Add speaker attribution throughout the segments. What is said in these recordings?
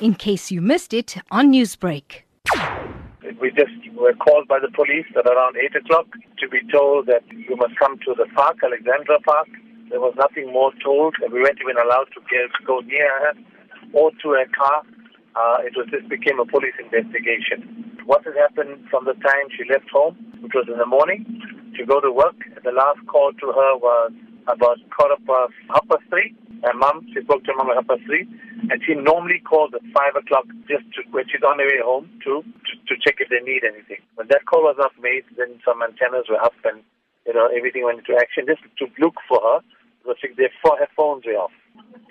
Speaker 1: in case you missed it on Newsbreak.
Speaker 2: We just were called by the police at around 8 o'clock to be told that you must come to the park, Alexandra Park. There was nothing more told, and we weren't even allowed to go near her or to her car. Uh, it was just became a police investigation. What had happened from the time she left home, which was in the morning, to go to work, the last call to her was about quarter past half past three. Her mom, she spoke to her mom at half past three, and she normally calls at five o'clock just to, when she's on her way home to, to to check if they need anything. When that call was not made, then some antennas were up and you know everything went into action just to look for her. Because But their her phones were off.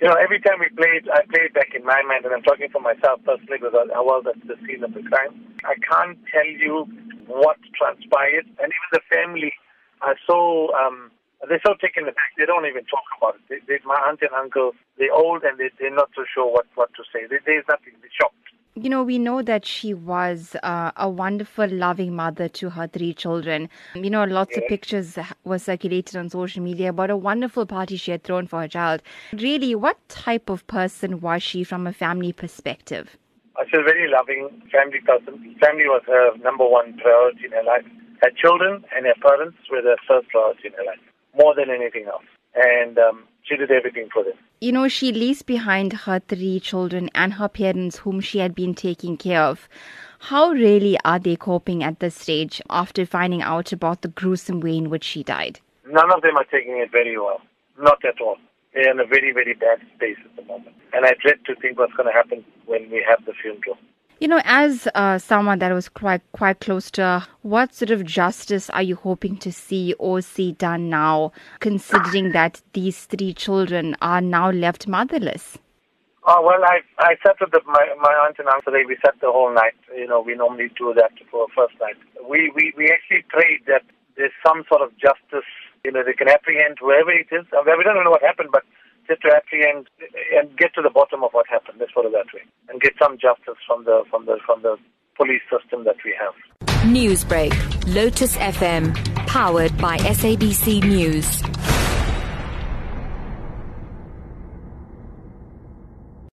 Speaker 2: You know, every time we played, I played back in my mind, and I'm talking for myself personally because I was at the scene of the crime. I can't tell you what transpired, and even the family are so um, they're so taken aback. They don't even talk about it. They, they, my aunt and uncle, they're old and they, they're not so sure what, what to say. They, there's nothing. They're shocked.
Speaker 3: You know, we know that she was uh, a wonderful, loving mother to her three children. You know, lots yeah. of pictures were circulated on social media about a wonderful party she had thrown for her child. Really, what type of person was she from a family perspective?
Speaker 2: She's a very loving family person. Family was her number one priority in her life. Her children and her parents were the first priority in her life more than anything else. And um, she did everything for them.
Speaker 3: You know, she leaves behind her three children and her parents, whom she had been taking care of. How really are they coping at this stage after finding out about the gruesome way in which she died?
Speaker 2: None of them are taking it very well. Not at all. They're in a very, very bad space at the moment. And I dread to think what's going to happen when we have the funeral.
Speaker 3: You know, as uh, someone that was quite quite close to what sort of justice are you hoping to see or see done now, considering that these three children are now left motherless?
Speaker 2: Oh well, I I sat with the, my my aunt and uncle. We sat the whole night. You know, we normally do that for a first night. We we we actually prayed that there's some sort of justice. You know, they can apprehend whoever it is. I mean, we don't know what happened, but just to apprehend and get to the bottom of what happened. Let's put it that way, get some justice from the from the from the police system that we have.
Speaker 4: Newsbreak, Lotus FM, powered by SABC News.